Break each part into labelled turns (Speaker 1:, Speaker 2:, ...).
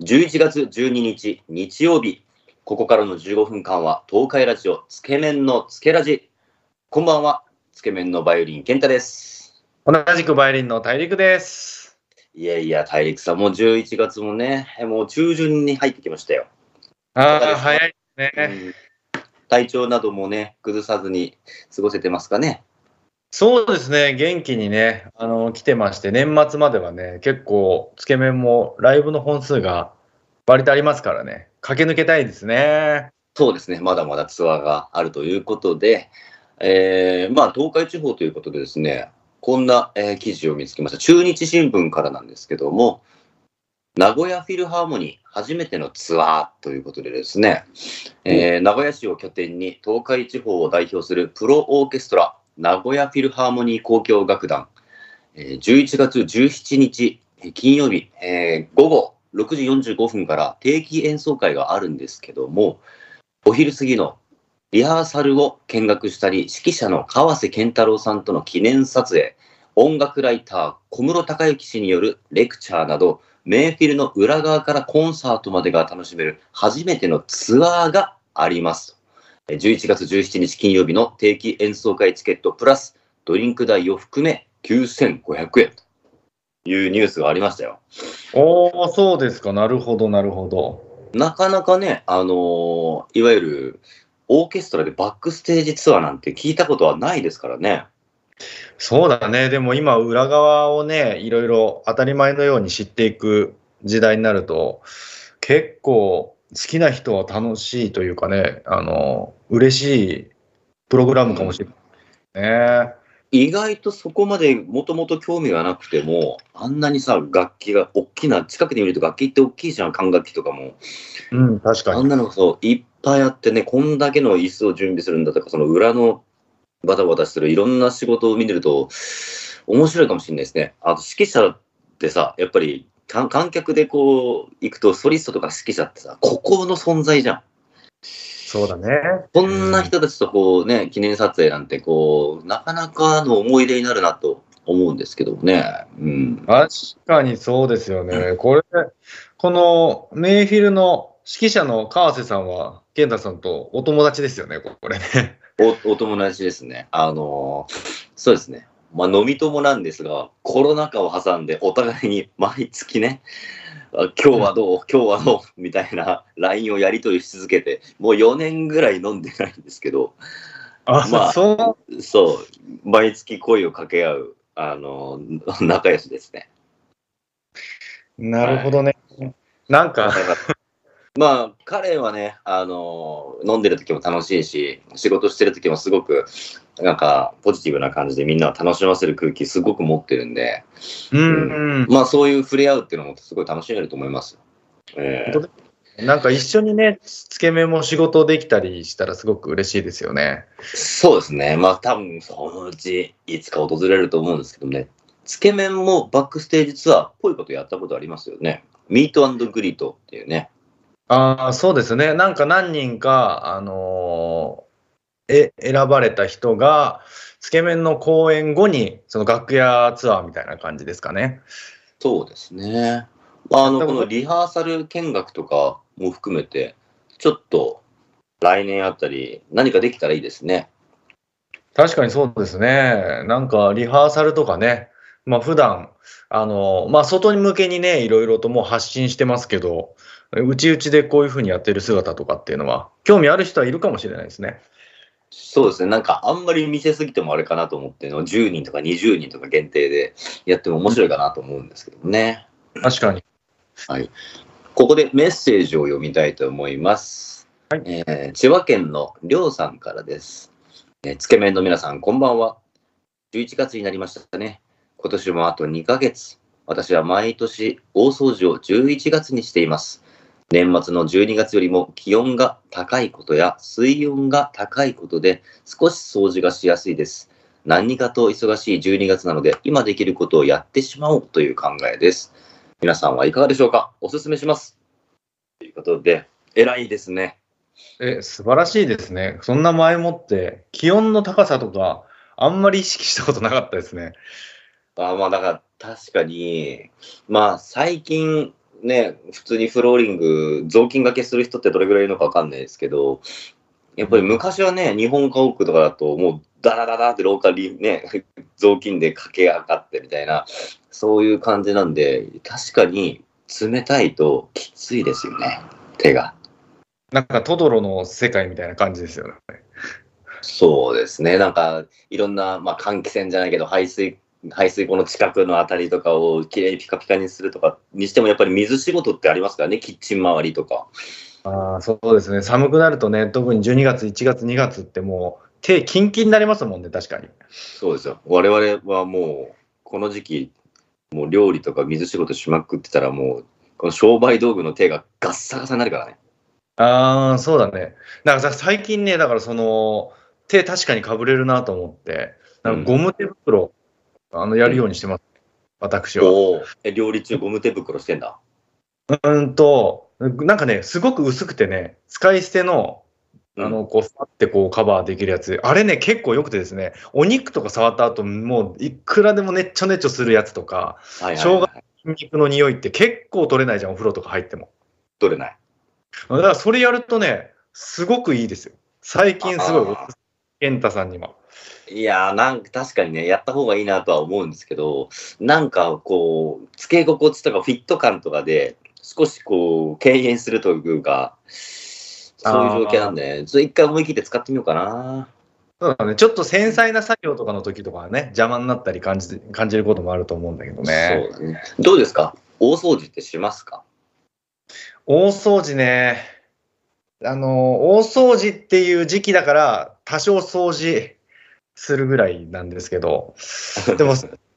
Speaker 1: 11月12日日曜日、ここからの15分間は東海ラジオつけ麺のつけラジ。こんばんは、つけ麺のバイオリン健太です。
Speaker 2: 同じくバイオリンの大陸です。
Speaker 1: いやいや、大陸さん、もう11月もね、もう中旬に入ってきましたよ。
Speaker 2: ああ、早いです
Speaker 1: う
Speaker 2: ね。
Speaker 1: ん体調などもね、崩さずに過ごせてますかね？
Speaker 2: そうですね、元気にね、あの、来てまして、年末まではね、結構、つけ麺もライブの本数が割とありますからね、駆け抜けたいですね。
Speaker 1: そうですね、まだまだツアーがあるということで、えーまあ、東海地方ということでですね、こんな、えー記事を見つけました。中日新聞からなんですけども、名古屋フィルハーモニー初めてのツアーということでですね、えー名古屋市を拠点に東海地方を代表するプロオーケストラ、名古屋フィルハーモニー交響楽団、えー11月17日金曜日、えー午後6時45分から定期演奏会があるんですけども、お昼過ぎのリハーサルを見学したり、指揮者の川瀬健太郎さんとの記念撮影、音楽ライター小室孝之氏によるレクチャーなど、メイフィルの裏側からコンサートまでが楽しめる初めてのツアーがあります。えー11月17日金曜日の定期演奏会チケットプラスドリンク代を含め9500円というニュースがありましたよ。
Speaker 2: おー、そうですか、なるほど、なるほど。
Speaker 1: なかなかね、あのーいわゆるオーケストラでバックステージツアーなんて聞いたことはないですからね。
Speaker 2: そうだね、でも今、裏側をね、いろいろ当たり前のように知っていく時代になると、結構、好きな人は楽しいというかね、あの、嬉しいプログラムかもしれないね。
Speaker 1: 意外とそこまでもともと興味がなくても、あんなにさ、楽器が大きな、近くで見ると楽器って大きいじゃん、管楽器とかも。
Speaker 2: うん、確かに。
Speaker 1: あんなのがそう、いっぱいあってね、こんだけの椅子を準備するんだとか、その裏のバタバタするいろんな仕事を見てると、面白いかもしれないですね。あと指揮者ってさ、やっぱり観観客でこう行くと、ソリストとか指揮者ってさ、ここの存在じゃん。
Speaker 2: そうだね。
Speaker 1: こんな人たちとこうね、記念撮影なんてこう、なかなかの思い出になるなと思うんですけどもね。うん。
Speaker 2: 確かにそうですよね。これ、このメイフィルの指揮者の川瀬さんは、健太さんとお友達ですよね、これね。
Speaker 1: おお友達ですね。あのーそうですね。まあ、飲み友なんですが、コロナ禍を挟んで、お互いに毎月ね、あ今日はどう、今日はどう？みたいな LINE をやり取りし続けて、もう4年ぐらい飲んでないんですけど、
Speaker 2: あ、
Speaker 1: まあ
Speaker 2: そう。
Speaker 1: そう、毎月声を掛け合う、あのー仲良しですね。
Speaker 2: なるほどね。なんか、
Speaker 1: まあ、彼はね、あのー飲んでる時も楽しいし、仕事してる時もすごく、なんか、ポジティブな感じでみんなを楽しませる空気すごく持ってるんで、
Speaker 2: うん、
Speaker 1: まあ、そういう触れ合うっていうのもすごい楽しめると思いますよ。え
Speaker 2: 本なんか一緒にね、つけ麺も仕事できたりしたらすごく嬉しいですよね。
Speaker 1: ーそうですね。まあ、多分、そのうち、いつか訪れると思うんですけどね。つけ麺もバックステージツアーっぽいことやったことありますよね。ミートグリートっていうね。
Speaker 2: ああ、そうですね。なんか何人か、あのーえ、選ばれた人が、つけ麺の公演後に、その楽屋ツアーみたいな感じですかね。
Speaker 1: そうですね。あの、このリハーサル見学とかも含めて、ちょっと来年あたり何かできたらいいですね。
Speaker 2: 確かにそうですね。なんかリハーサルとかね、まあ普段、あの、まあ外に向けにね、いろいろともう発信してますけど、うちうちでこういうふうにやってる姿とかっていうのは、興味ある人はいるかもしれないですね。
Speaker 1: そうですね。なんかあんまり見せすぎてもあれかなと思っての、10人とか20人とか限定でやっても面白いかなと思うんですけどね。
Speaker 2: 確かに。
Speaker 1: ここでメッセージを読みたいと思います。
Speaker 2: はい
Speaker 1: えー千葉県のりょうさんからです。えーつけ麺の皆さん、こんばんは。11月になりましたね。今年もあと2ヶ月。私は毎年大掃除を11月にしています。年末の12月よりも気温が高いことや水温が高いことで少し掃除がしやすいです。何かと忙しい12月なので今できることをやってしまおうという考えです。皆さんはいかがでしょうか？おすすめします。ということで、偉いですね。
Speaker 2: え、素晴らしいですね。そんな前もって、気温の高さとか、あんまり意識したことなかったですね。
Speaker 1: あまあだから確かに、まあ最近、ね、普通にフローリング、雑巾掛けする人ってどれぐらいいるのかわかんないですけど、やっぱり昔はね、日本家屋とかだと、もうダラダラって廊下にね、雑巾で駆け上がってみたいな、そういう感じなんで、確かに冷たいときついですよね、手が。
Speaker 2: なんかトドロの世界みたいな感じですよね。
Speaker 1: そうですね、なんかいろんな、まあ、換気扇じゃないけど、排水排水溝の近くのあたりとかをきれいにピカピカにするとかにしても、やっぱり水仕事ってありますからね、キッチン周りとか。
Speaker 2: ああ、そうですね。寒くなるとね、特に12月、1月、2月ってもう手キンキンになりますもんね、確かに。
Speaker 1: そうですよ。我々はもう、この時期、もう料理とか水仕事しまくってたら、もう、この商売道具の手がガッサガサになるからね。
Speaker 2: ああ、そうだね。だからさ、最近ね、だからその、手確かにかぶれるなと思って、なんかゴム手袋、あの、やるようにしてます。私は。
Speaker 1: え、料理中ゴム手袋してんだ？
Speaker 2: うーんと、なんかね、すごく薄くてね、使い捨ての、あの、こう、さってこうカバーできるやつ。あれね、結構良くてですね、お肉とか触った後、もういくらでもねっちょねっちょするやつとか、
Speaker 1: はいはい、
Speaker 2: 生姜
Speaker 1: はい。
Speaker 2: 筋肉の匂いって結構取れないじゃん、お風呂とか入っても。
Speaker 1: 取れない。
Speaker 2: だからそれやるとね、すごくいいですよ。最近すごいおすすめ
Speaker 1: あ
Speaker 2: 健太さんにも。
Speaker 1: いやーなんか確かにね、やった方がいいなとは思うんですけど、なんかこう、付け心地とかフィット感とかで、少しこう、敬遠するというか、そういう状況なんで、一回思い切って使ってみようかな。
Speaker 2: そうだね、ちょっと繊細な作業とかの時とかはね、邪魔になったり感じ感じることもあると思うんだけどね。
Speaker 1: そうだね。どうですか？大掃除ってしますか？
Speaker 2: 大掃除ね。あの、大掃除っていう時期だから、多少掃除するぐらいなんですけど、でも、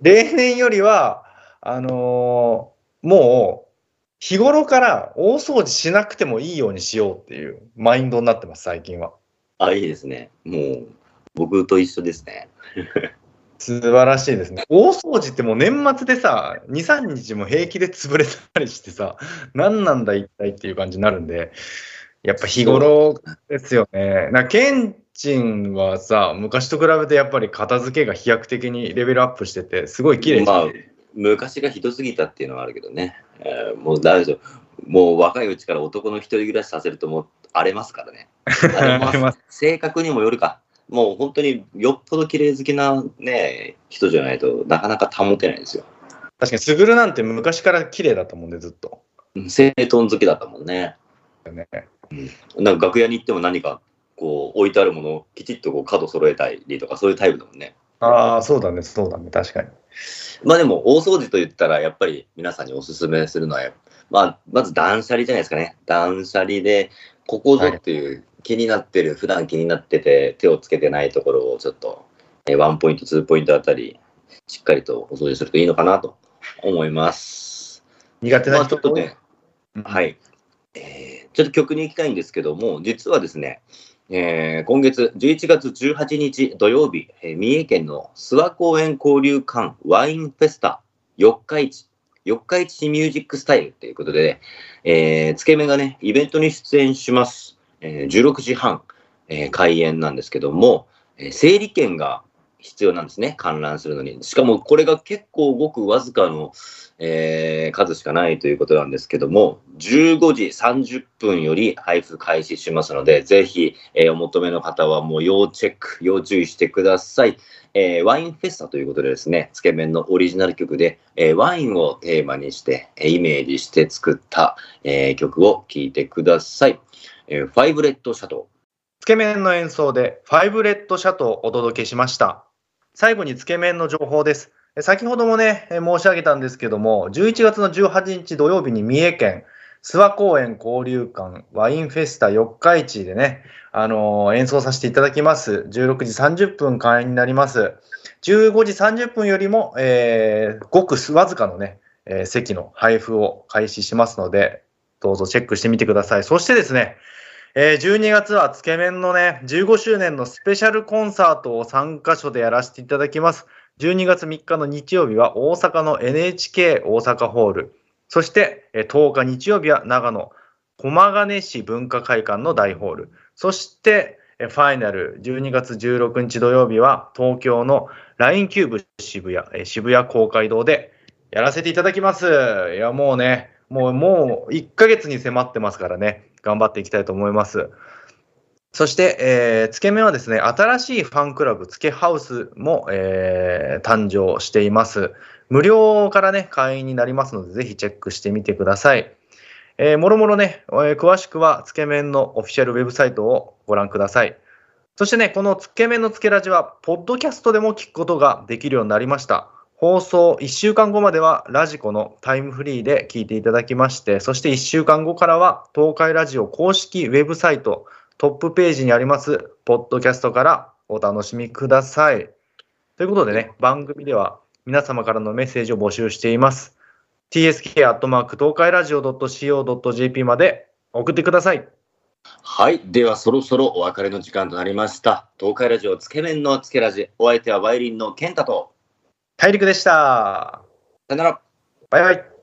Speaker 2: 例年よりは、あのもう、日頃から大掃除しなくてもいいようにしようっていうマインドになってます、最近は。
Speaker 1: あ、いいですね。もう、僕と一緒ですね。
Speaker 2: 素晴らしいですね。大掃除ってもう年末でさ、2、3日も平気で潰れたりしてさ、何なんだ一体っていう感じになるんで、やっぱ日頃ですよね。なケンチンはさ、昔と比べてやっぱり片付けが飛躍的にレベルアップしてて、すごい綺麗です
Speaker 1: まあ
Speaker 2: ね。、
Speaker 1: 昔がひどすぎたっていうのはあるけどね。えーもう大丈夫。もう若いうちから男の一人暮らしさせるともう荒れますからね。荒れ
Speaker 2: あります
Speaker 1: 性格にもよるか。もう本当によっぽど綺麗好きなね、人じゃないとなかなか保てないですよ。
Speaker 2: 確かに、スグルなんて昔から綺麗だったもんね、ずっと。
Speaker 1: うん整頓好きだったもんね。
Speaker 2: ね、
Speaker 1: なんか楽屋に行っても何かこう置いてあるものをきちっとこう角揃えたりとかそういうタイプだもんね。
Speaker 2: ああ、そうだね、そうだね、確かに。
Speaker 1: まあでも大掃除と言ったらやっぱり皆さんにおすすめするのは、まあ、まず断捨離じゃないですかね。断捨離で、ここぞっていう気になってる、普段気になってて手をつけてないところをちょっと、えワンポイント、ツーポイントあたり、しっかりとお掃除するといいのかなと思います。
Speaker 2: 苦手な人？
Speaker 1: ょっとね、
Speaker 2: うん
Speaker 1: はい。えーちょっと曲に行きたいんですけども、実はですね、えー今月11月18日土曜日、えー三重県の諏訪公園交流館ワインフェスタ四日市、四日市ミュージックスタイルということで、えーつけ麺がね、イベントに出演します。えー16時半、えー開演なんですけども、えー整理券が必要なんですね、観覧するのに。しかもこれが結構ごくわずかの、えー数しかないということなんですけども、15時30分より配布開始しますので、ぜひ、えーお求めの方はもう要チェック、要注意してください。えーワインフェスタということでですね、 TSUKEMENのオリジナル曲で、えーワインをテーマにして、えイメージして作った、え曲を聴いてください。えファイブレッドシャト
Speaker 2: TSUKEMENの演奏でファイブレッドシャトをお届けしました。最後に TSUKEMENの情報です。先ほどもね、申し上げたんですけども、11月の18日土曜日に三重県諏訪公園交流館ワインフェスタ四日市でね、あのー演奏させていただきます。16時30分開演になります。15時30分よりも、えーごくわずかのね、えー席の配布を開始しますので、どうぞチェックしてみてください。そしてですね、えー12月はつけ麺のね、15周年のスペシャルコンサートを3カ所でやらせていただきます。12月3日の日曜日は大阪の NHK 大阪ホール。そして、えー10日日曜日は長野駒ヶ根市文化会館の大ホール。そして、えーファイナル12月16日土曜日は東京の LINE キューブ渋谷、えー渋谷公会堂でやらせていただきます。いや、もうね、もう、もう1ヶ月に迫ってますからね、頑張っていきたいと思います。そして、えーつけ麺はですね、新しいファンクラブ、つけハウスも、えー誕生しています。無料からね、会員になりますので、ぜひチェックしてみてください。えーもろもろね、えー詳しくはつけ麺のオフィシャルウェブサイトをご覧ください。そしてね、このつけ麺のつけラジは、ポッドキャストでも聞くことができるようになりました。放送1週間後まではラジコのタイムフリーで聞いていただきまして、そして1週間後からは東海ラジオ公式ウェブサイトトップページにありますポッドキャストからお楽しみください。ということでね、番組では皆様からのメッセージを募集しています。tsk アットマーク東海ラジオ .co.jp まで送ってください。
Speaker 1: はい。では、そろそろお別れの時間となりました。東海ラジオつけ麺のつけラジ。お相手はバイリンの健太と。
Speaker 2: 大陸でした。
Speaker 1: さよなら。
Speaker 2: バイバイ。